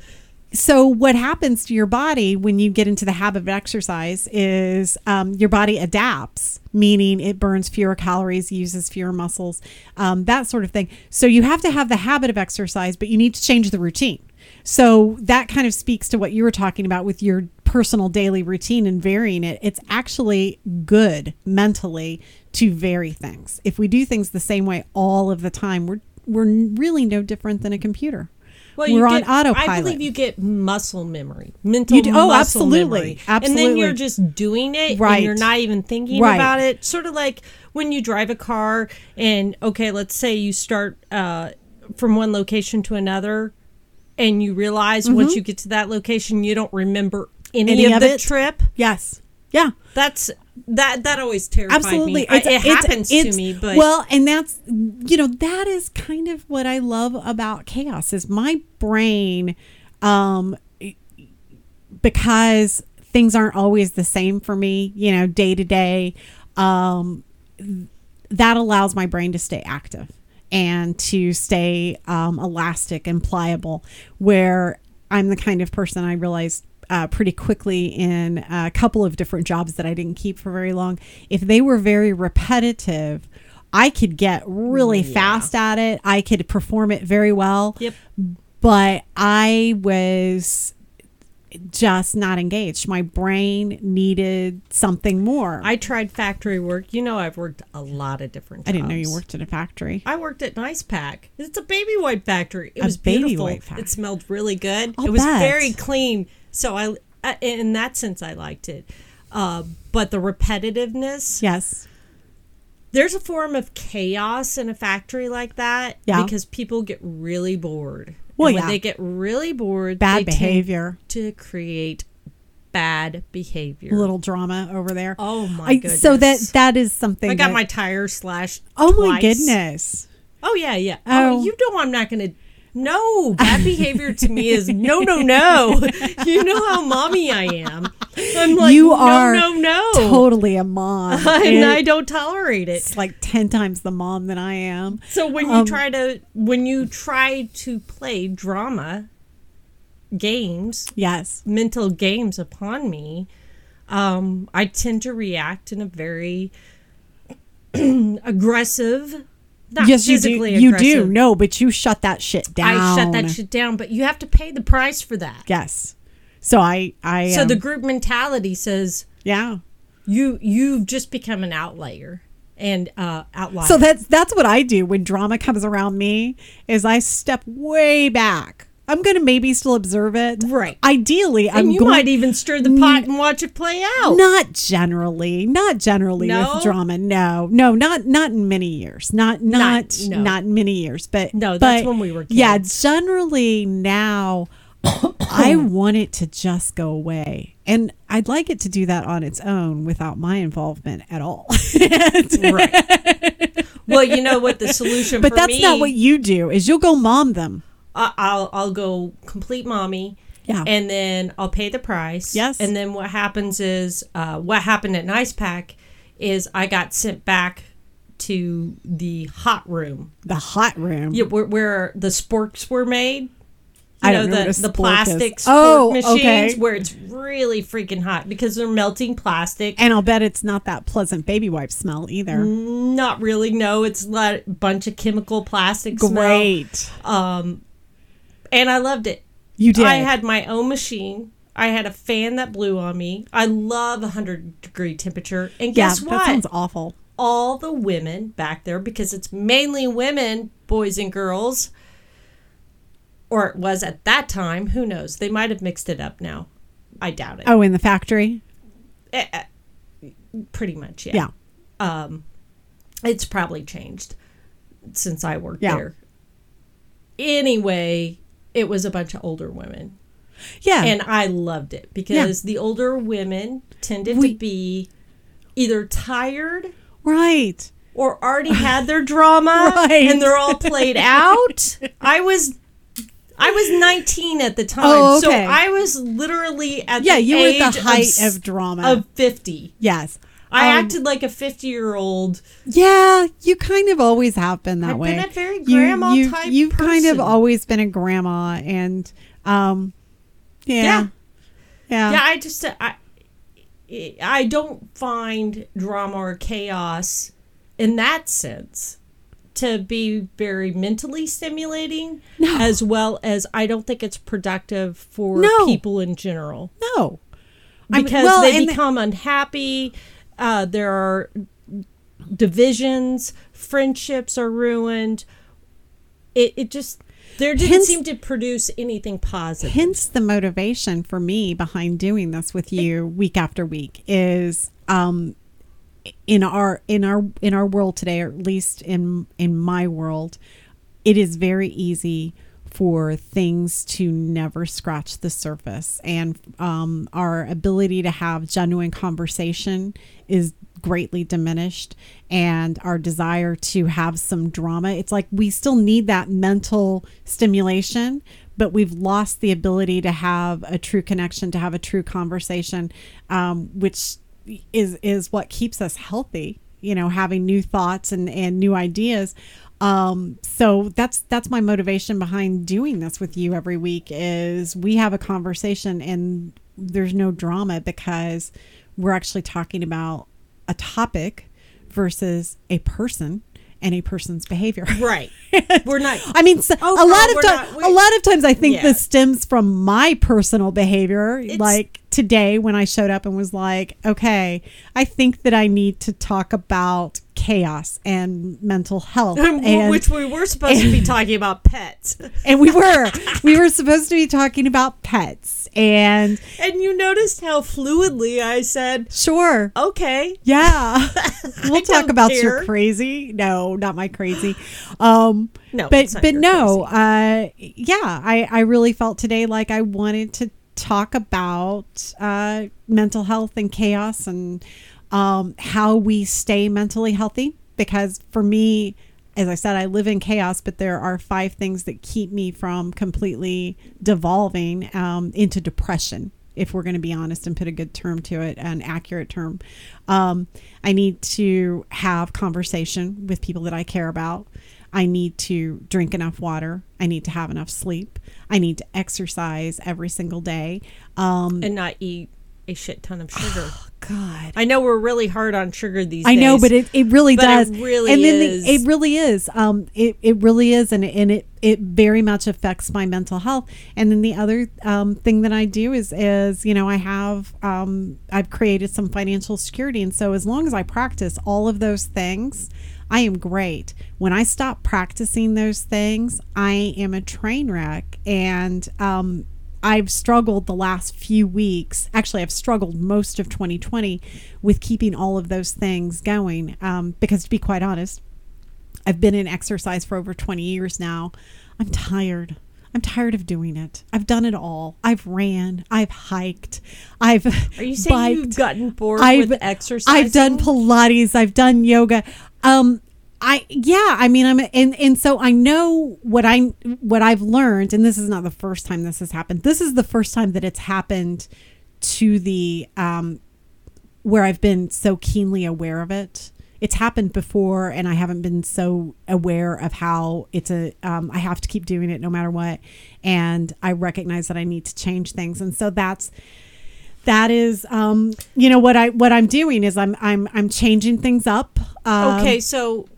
C: so what happens to your body when you get into the habit of exercise is um, your body adapts meaning it burns fewer calories uses fewer muscles um, that sort of thing. So you have to have the habit of exercise but you need to change the routine. So that kind of speaks to what you were talking about with your personal daily routine and varying it. It's actually good mentally to vary things. If we do things the same way all of the time we're we're really no different than a computer
B: Well,
C: we're on
B: get,
C: autopilot.
B: I believe you get muscle memory, mental
C: You do- oh, absolutely.
B: memory. And then you're just doing it
C: Right.
B: and you're not even thinking
C: Right.
B: about it. Sort of like when you drive a car and okay, let's say you start uh, from one location to another and you realize once you get to that location you don't remember any,
C: Mm-hmm. Any
B: of,
C: of
B: the
C: it?
B: trip.
C: Yes. Yeah.
B: That's that that always terrified
C: Absolutely.
B: me. I- it happens to me, but
C: well, and that's you know that is kind of what I love about chaos is my brain, um, because things aren't always the same for me. You know, day to day, um, that allows my brain to stay active and to stay um, elastic and pliable. Where I'm the kind of person I realized uh, pretty quickly in a couple of different jobs that I didn't keep for very long. If they were very repetitive, I could get really fast at it. I could perform it very well.
B: Yep.
C: But I was just not engaged. My brain needed something more.
B: I tried factory work. You know, I've worked a lot of different.
C: I didn't know you worked at a factory.
B: I worked at Nice-Pak. It's a baby wipe factory. It
C: A
B: was
C: baby
B: beautiful. It smelled really good.
C: I'll
B: it was
C: bet.
B: very clean. So I, I, in that sense, I liked it. Uh, but the repetitiveness,
C: Yes.
B: there's a form of chaos in a factory like that
C: Yeah.
B: because people get really bored.
C: Well,
B: And when
C: yeah.
B: they get really bored,
C: Bad behavior.
B: to create bad behavior.
C: Little drama over there.
B: Oh my
C: I, So that that is something.
B: I got
C: that-
B: my tire slashed.
C: Oh my goodness.
B: Oh yeah, yeah. Oh,
C: Oh.
B: you know I'm not gonna. No, bad behavior to me is no, no, no. You know how mommy I am. I'm like,
C: you are
B: no, no.
C: totally a mom.
B: and I don't tolerate it.
C: it's like ten times the mom that I am.
B: So when you
C: Um,
B: try to when you try to play drama games,
C: Yes.
B: mental games upon me, um, I tend to react in a very aggressive. Not
C: yes, you do. You do. No, but you shut that shit down.
B: I shut that shit down, but you have to pay the price for that.
C: Yes. So I, I.
B: So
C: um,
B: the group mentality says
C: yeah.
B: you you've just become an outlier and uh outlier.
C: So that's that's what I do when drama comes around me. Is I step way back. I'm going to maybe still observe it.
B: Right.
C: Ideally, I'm
B: and you
C: going.
B: might even stir the pot and watch it play out.
C: Not generally, not generally
B: No?
C: with drama. No, no, not not in many years. Not not
B: no.
C: not in many years. But
B: No, that's
C: but,
B: when we were
C: Yeah, generally now, I want it to just go away, and I'd like it to do that on its own without my involvement at all.
B: right. well, you know what the solution
C: But that's
B: me,
C: not what you do. Is you'll go mom them.
B: I- I'll I'll go complete mommy.
C: Yeah.
B: And then I'll pay the price.
C: Yes.
B: And then what happens is, uh, what happened at Nice-Pak is I got sent back to the hot room,
C: The hot room.
B: yeah, where, where the sporks were made. You
C: I
B: know
C: know
B: the the
C: spork
B: plastic
C: is.
B: sport
C: Oh,
B: machines
C: okay.
B: where it's really freaking hot because they're melting plastic.
C: And I'll bet it's not that pleasant baby wipe smell either.
B: Not really. No, it's a bunch of chemical plastic. smell.
C: Great.
B: Um, and I loved it.
C: You did.
B: I had my own machine. I had a fan that blew on me. I love 100 degree temperature. And
C: yeah,
B: guess
C: that
B: what?
C: sounds awful.
B: All the women back there, because it's mainly women, boys and girls, or it was at that time. Who knows? They might have mixed it up now. I doubt it.
C: Oh, in the factory?
B: Eh, pretty much, yeah.
C: Yeah.
B: Um, it's probably changed since I worked
C: Yeah.
B: there. Anyway, it was a bunch of older women.
C: Yeah.
B: and I loved it because the older women tended
C: We-
B: to be either tired
C: right.
B: or already had their drama
C: Right.
B: and they're all played out. I was I was 19 at the time.
C: Oh,
B: So. I was literally at
C: Yeah,
B: the
C: you were at the height
B: s-
C: of drama.
B: of 50.
C: yes.
B: I
C: Um,
B: acted like a 50-year-old.
C: Yeah, you kind of always have been that
B: I've
C: way.
B: been a very grandma
C: you,
B: type
C: You've kind of always been a grandma, and um, yeah,
B: Yeah.
C: yeah,
B: Yeah, I just I I don't find drama or chaos in that sense to be very mentally stimulating
C: No.
B: as well as I don't think it's productive for
C: No.
B: people in general
C: no, I mean,
B: because
C: well,
B: they become unhappy uh, there are divisions friendships are ruined. It, it just there didn't
C: Hence-
B: seem to produce anything positive.
C: Hence the motivation for me behind doing this with you week after week is um in our in our in our world today or at least in in my world it is very easy for things to never scratch the surface. And um, our ability to have genuine conversation is greatly diminished. And our desire to have some drama it's like we still need that mental stimulation but we've lost the ability to have a true connection to have a true conversation um, which is is what keeps us healthy. You know having new thoughts and and new ideas um so that's that's my motivation behind doing this with you every week is we have a conversation and there's no drama because we're actually talking about a topic versus a person and a person's behavior
B: right we're not
C: I mean, so,
B: Oh,
C: a
B: no,
C: lot of
B: we're
C: times,
B: not-
C: a lot of times, I think
B: Yeah.
C: this stems from my personal behavior.
B: It's-
C: like today, when I showed up and was like, "Okay, I think that I need to talk about chaos and mental health," and
B: which we were supposed to be talking about pets.
C: and we were we were supposed to be talking about pets, and
B: And you noticed how fluidly I said,
C: sure,
B: okay.
C: Yeah. we'll talk about your crazy. No, not my crazy. Um
B: No,
C: but but no, uh yeah, I I really felt today like I wanted to talk about uh mental health and chaos and um how we stay mentally healthy because for me as I said, I live in chaos, but there are five things that keep me from completely devolving um, into depression if we're going to be honest and put a good term to it, an accurate term. Um, I need to have conversation with people that I care about. I need to drink enough water. I need to have enough sleep. I need to exercise every single day. Um,
B: And not eat a shit ton of sugar.
C: God.
B: I know we're really hard on sugar these
C: I
B: days.
C: know, but it, it really
B: But it
C: does.
B: really
C: and then the-
B: is.
C: it really is. Um, it, it really is, and and it it very much affects my mental health. And then the other um, thing that I do is is you know I have um, I've created some financial security, and so as long as I practice all of those things. I am great. When I stop practicing those things, I am a train wreck. And um, I've struggled the last few weeks. Actually, I've struggled most of 2020 with keeping all of those things going. Um, because to be quite honest, I've been in exercise for over 20 years now. I'm tired. I'm tired of doing it. I've done it all. I've ran. I've hiked. I've.
B: Are you saying you've gotten bored
C: I've
B: with exercise?
C: I've done Pilates. I've done yoga. Um, I yeah, I mean I'm and and so I know what I what I've learned and this is not the first time this has happened. This is the first time that it's happened to the um where I've been so keenly aware of it. It's happened before and I haven't been so aware of how it's a um I have to keep doing it no matter what and I recognize that I need to change things and so that's that is um you know what I what I'm doing is I'm I'm I'm changing things up. Um,
B: Okay, so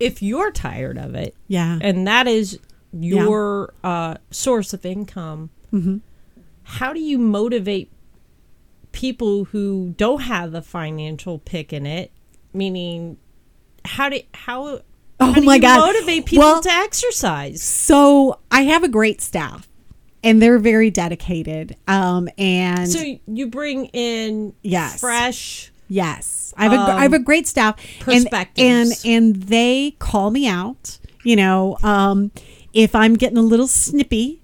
B: if you're tired of it,
C: Yeah.
B: and that is your uh, source of income,
C: Mm-hmm.
B: how do you motivate people who don't have the financial pick in it? Meaning, how do how?
C: Oh
B: how do
C: my
B: you
C: God.
B: Motivate people
C: Well-
B: to exercise.
C: So I have a great staff, and they're very dedicated. Um, and
B: So you bring in
C: Yes.
B: fresh.
C: Yes, I have a I have a great staff, and and and they call me out. You know, um, if I'm getting a little snippy,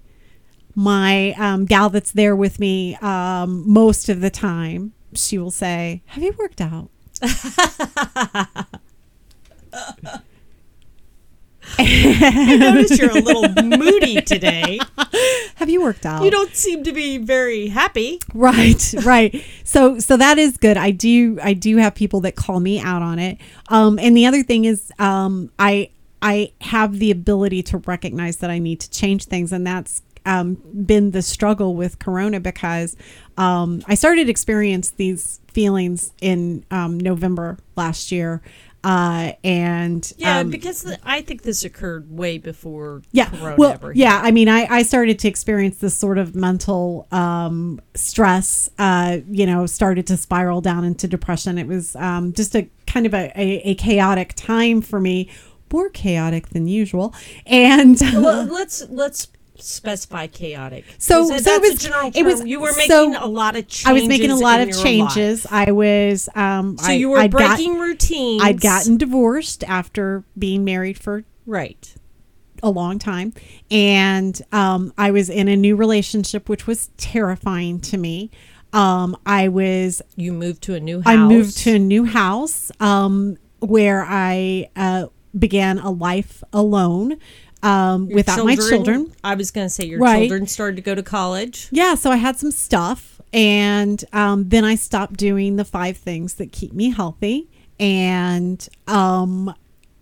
C: my um, gal that's there with me um, most of the time, she will say, "Have you worked out?"
B: I notice you're a little moody today.
C: Have you worked out?
B: You don't seem to be very happy.
C: right right so so that is good i do i do have people that call me out on it um and the other thing is um i i have the ability to recognize that i need to change things and that's um been the struggle with corona because um i started experience these feelings in um november last year uh and
B: Yeah,
C: um,
B: because the, I think this occurred way before
C: yeah
B: Corona
C: well
B: ever
C: yeah i mean I, I started to experience this sort of mental um, stress uh, you know started to spiral down into depression. It was um, just a kind of a, a, a chaotic time for me more chaotic than usual. And
B: Well, let's let's specify chaotic.
C: So- so it
B: that's
C: was-
B: a general
C: it was-
B: you were
C: so
B: making a lot of changes.
C: i was making a lot of changes
B: life.
C: i was um,
B: So
C: I,
B: you were
C: I'd got-
B: breaking routines.
C: i'd gotten divorced after being married for
B: right.
C: a long time and um, i was in a new relationship which was terrifying to me um, i was
B: You moved to a new house.
C: i moved to a new house um, where i uh, began a life alone um, without my children
B: I was going to say your
C: Right.
B: children started to go to college.
C: yeah so i had some stuff and um, then i stopped doing the five things that keep me healthy and um,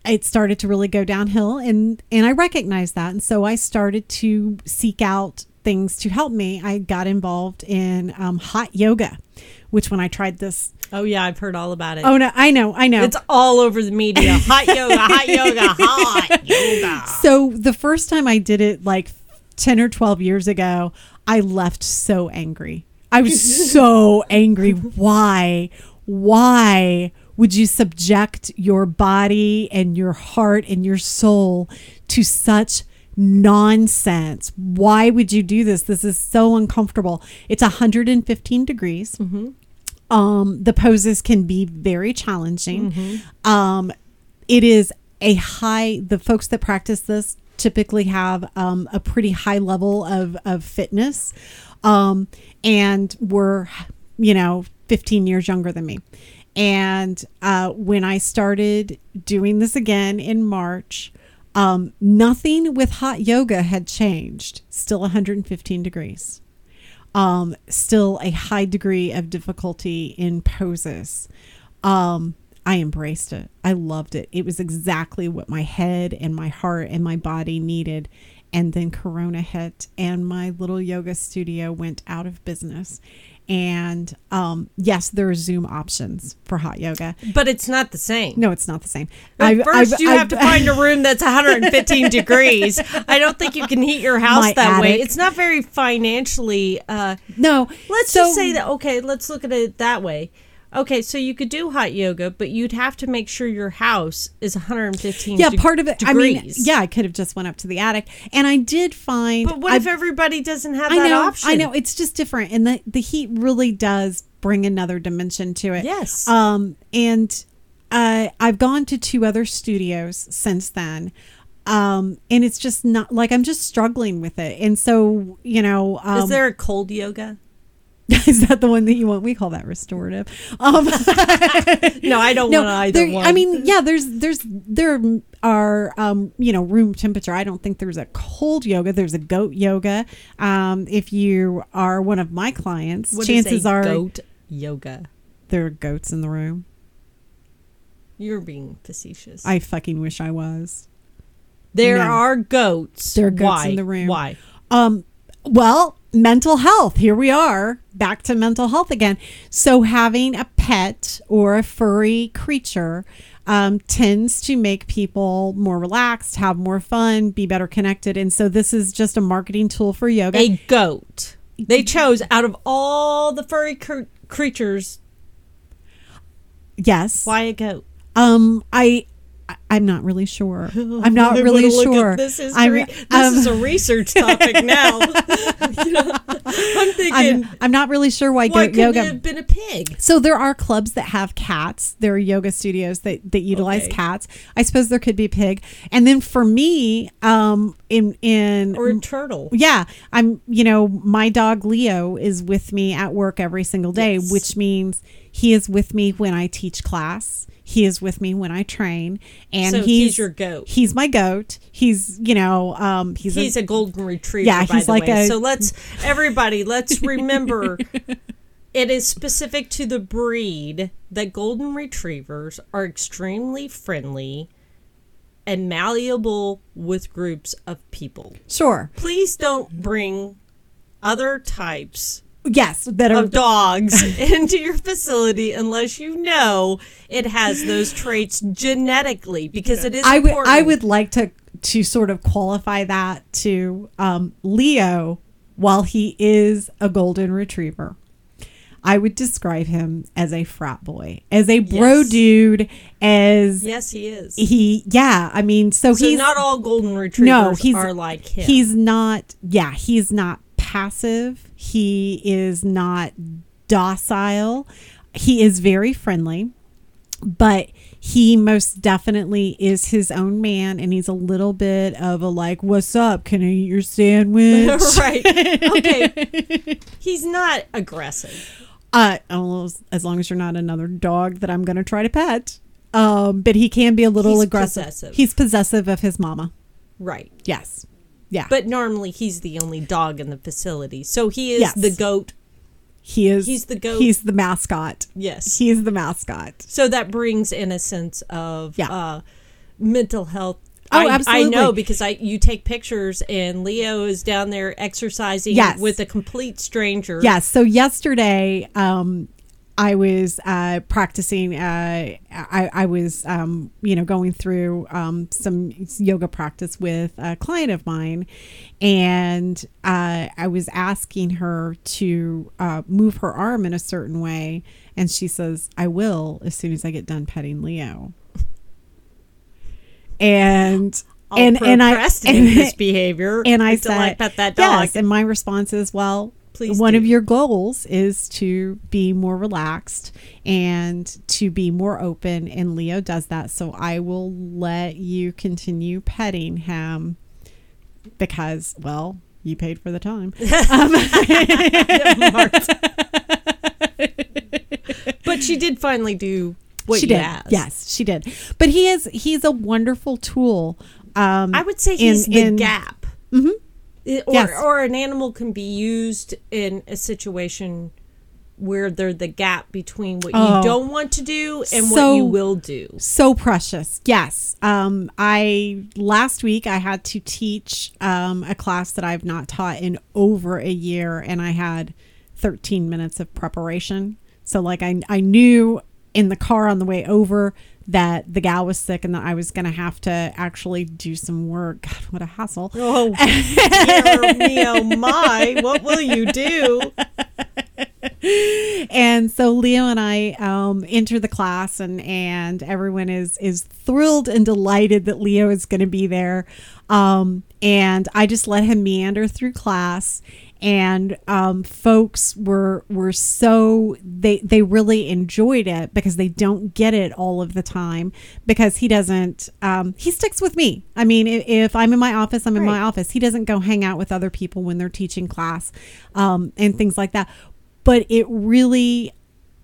C: it started to really go downhill and and i recognized that and so i started to seek out things to help me i got involved in um, hot yoga which when i tried this
B: Oh yeah, I've heard all about it.
C: oh no i know i know
B: It's all over the media. Hot yoga, hot yoga, hot yoga.
C: So the first time I did it, like 10 or 12 years ago, I left so angry. I was so angry. Why? Why would you subject your body and your heart and your soul to such nonsense? Why would you do this? This is so uncomfortable. It's 115 degrees. Mm-hmm. Um, the poses can be very challenging. Um, it is a high the folks that practice this typically have um, a pretty high level of, of fitness. Um, and were you know 15 years younger than me. And uh, when i started doing this again in march um, nothing with hot yoga had changed. Still 115 degrees um, still a high degree of difficulty in poses. Um, I embraced it. I loved it. It was exactly what my head and my heart and my body needed. And then Corona hit, and my little yoga studio went out of business. And um, yes, there are Zoom options for hot yoga.
B: But it's not the same.
C: No, it's not the same. I've-
B: 1st
C: I've-
B: you have
C: I've-
B: to find a room that's 115 degrees. I don't think you can heat your house that way. It's not very financially. Uh,
C: no.
B: let's
C: so-
B: just say that. Okay, let's look at it that way. Okay, so you could do hot yoga, but you'd have to make sure your house is 115.
C: Yeah,
B: de-
C: part of it. I mean, yeah, I could have just went up to the attic, and I did find.
B: But what
C: I-
B: if everybody doesn't have
C: I
B: that
C: know,
B: option?
C: I know. It's just different, and the the heat really does bring another dimension to it.
B: Yes.
C: Um, and uh, I've gone to two other studios since then. Um, and it's just not like I'm just struggling with it. And so, you know, um,
B: is there a cold yoga?
C: Is that the one that you want? We call that restorative. Um,
B: No, I don't
C: no,
B: want either
C: there-
B: one.
C: I mean, yeah, there's there's there are um, you know room temperature. I don't think there's a cold yoga. There's a goat yoga. Um, if you are one of my clients,
B: What is
C: chances
B: a
C: are
B: goat yoga.
C: there are goats in the room.
B: You're being facetious.
C: I fucking wish I was.
B: there
C: no.
B: are goats.
C: There are goats
B: Why?
C: in the room.
B: Why?
C: Um, well, mental health. Here we are back to mental health again. So having a pet or a furry creature um, tends to make people more relaxed, have more fun, be better connected. And so this is just a marketing tool for yoga.
B: A goat. They chose out of all the furry cr- creatures.
C: yes.
B: Why a goat?
C: Um, I. I'm not really sure. I'm not
B: I'm
C: really
B: gonna look up
C: sure.
B: This this
C: um,
B: is a research topic now. You know, I'm thinking,
C: I'm, I'm not really sure why,
B: why couldn't
C: yoga.
B: have been a pig?
C: So there are clubs that have cats. There are yoga studios that, that utilize
B: Okay.
C: cats. I suppose there could be pig. And then for me, um, in in
B: Or a turtle?
C: yeah, I'm you know my dog Leo is with me at work every single day,
B: Yes.
C: which means he is with me when I teach class. He is with me when I train, and
B: So
C: he's,
B: he's your goat.
C: He's my goat. He's you know um, he's,
B: He's
C: a,
B: a golden retriever.
C: Yeah,
B: by
C: he's
B: the
C: like
B: way.
C: a-
B: So let's everybody let's remember. It is specific to the breed that golden retrievers are extremely friendly and malleable with groups of people.
C: sure
B: Please don't bring other types
C: yes that are
B: of dogs into your facility unless you know it has those traits genetically because it is
C: I would. I would like to to sort of qualify that to um, Leo while he is a golden retriever. I would describe him as a frat boy, as a bro
B: Yes.
C: dude, as
B: Yes, he is.
C: he yeah, I mean so,
B: So
C: he's
B: not all golden retrievers
C: no, he's
B: are like him.
C: He's not yeah, he's not passive. He is not docile. He is very friendly, but he most definitely is his own man and he's a little bit of a like, What's up? Can I eat your sandwich?
B: right. Okay. He's not aggressive.
C: Uh, oh, as- long as you're not another dog that I'm going to try to pet. Um, but he can be a little
B: He's
C: aggressive.
B: possessive.
C: He's possessive of his mama.
B: Right.
C: Yes. Yeah.
B: But normally he's the only dog in the facility. So he is
C: Yes.
B: the goat.
C: he is.
B: he's the goat.
C: He's the mascot.
B: Yes.
C: He's the mascot.
B: so that brings in a sense of
C: Yeah.
B: uh, mental health.
C: Oh,
B: I, I know because I you take pictures and Leo is down there exercising
C: Yes.
B: with a complete stranger.
C: Yes. So yesterday, um, I was uh, practicing. Uh, I, I was, um, you know, going through um, some yoga practice with a client of mine, and uh, I was asking her to uh, move her arm in a certain way, and she says, "I will as soon as I get done petting Leo." And
B: I'll
C: and and I
B: this behavior
C: and I said,
B: I pet that dog.
C: Yes, and my response is, well,
B: Please
C: one
B: do.
C: of your goals is to be more relaxed and to be more open, and Leo does that. So I will let you continue petting him because, well, you paid for the time.
B: but she did finally do what
C: she did.
B: asked.
C: Yes, she did. But he is he's a wonderful tool. Um,
B: I would say
C: in-
B: he's the
C: in-
B: gap. Mm-hmm. Or,
C: Yes.
B: or an animal can be used in a situation where they're the gap between what
C: Oh.
B: you don't want to do and what you will do.
C: so precious yes um i last week i had to teach um a class that i've not taught in over a year and i had 13 minutes of preparation so like i i knew in the car on the way over that the gal was sick and that i was gonna have to actually do some work god what a hassle
B: Oh, dear me, oh my! What will you do?
C: and so Leo and I um, enter the class, and and everyone is is thrilled and delighted that Leo is going to be there. Um, and I just let him meander through class, and um, folks were were so they they really enjoyed it because they don't get it all of the time because he doesn't um, he sticks with me. I mean, if, if I'm in my office, I'm in my office. He doesn't go hang out with other people when they're teaching class um, and things like that but it really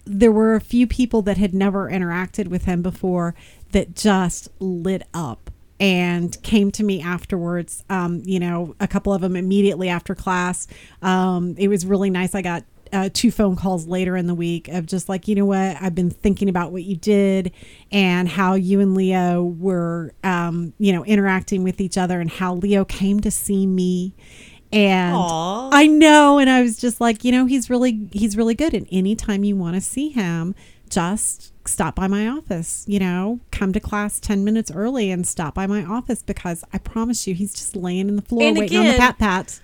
C: there were a few people that had never interacted with him before that just lit up and came to me afterwards. Um, you know, a couple of them immediately after class. Um, it was really nice. I got uh, two phone calls later in the week of just like, you know what, I've been thinking about what you did and how you and Leo were, um, you know, interacting with each other and how Leo came to see me. And
B: Aw.
C: I know, and I was just like, you know, he's really he's really good. And anytime you want to see him, just stop by my office. You know, come to class ten minutes early and stop by my office because I promise you, he's just laying in the floor
B: And
C: waiting on the pat pat.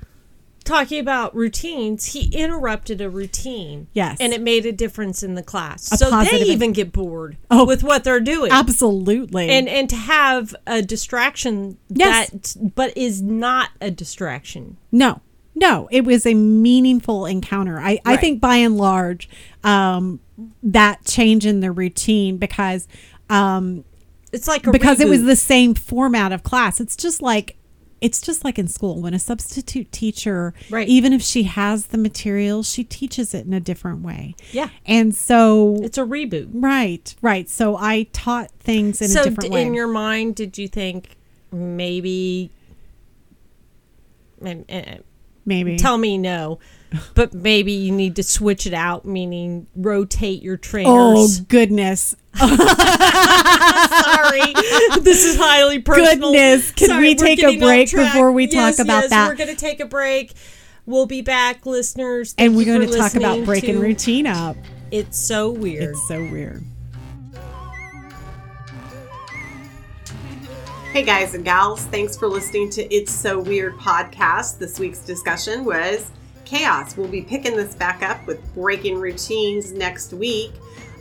B: Talking about routines, he interrupted a routine.
C: Yes.
B: And it made a difference in the class.
C: A
B: so they even get bored
C: Oh.
B: with what they're doing.
C: Absolutely.
B: and and to have a distraction
C: Yes.
B: that but is not a distraction.
C: No, no, it was a meaningful encounter. I, I think by and large, um, that change in the routine because um,
B: It's like a
C: because it was the same format of class. It's just like it's just like in school when a substitute teacher,
B: Right.
C: even if she has the material, she teaches it in a different way.
B: Yeah.
C: and so
B: it's a reboot.
C: right, right. So I taught things in
B: so
C: a different
B: d-
C: way.
B: in your mind did you think maybe
C: Maybe
B: tell me no but maybe you need to switch it out meaning rotate your trainers.
C: Oh goodness!
B: sorry this is highly personal
C: Goodness, can we
B: we're
C: take a break before we talk
B: Yes,
C: about
B: yes,
C: that?
B: we're going to take a break we'll be back listeners
C: and we're going to talk about breaking
B: to
C: routine up.
B: it's so weird
C: It's so weird.
D: Hey guys and gals, thanks for listening to It's So Weird podcast. This week's discussion was chaos. We'll be picking this back up with breaking routines next week.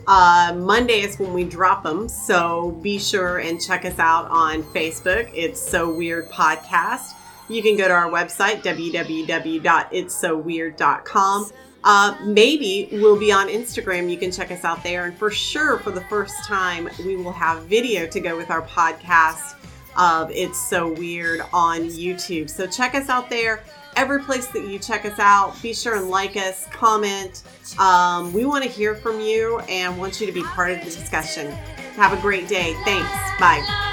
D: Uh, Monday is when we drop them, so be sure and check us out on Facebook. It's So Weird Podcast. You can go to our website, www.it'ssoweird.com. Uh, maybe we'll be on Instagram. You can check us out there. And for sure, for the first time, we will have video to go with our podcast of It's So Weird on YouTube. So check us out there every place that you check us out, be sure and like us, comment. Um, we want to hear from you and want you to be part of the discussion. Have a great day. Thanks. Bye.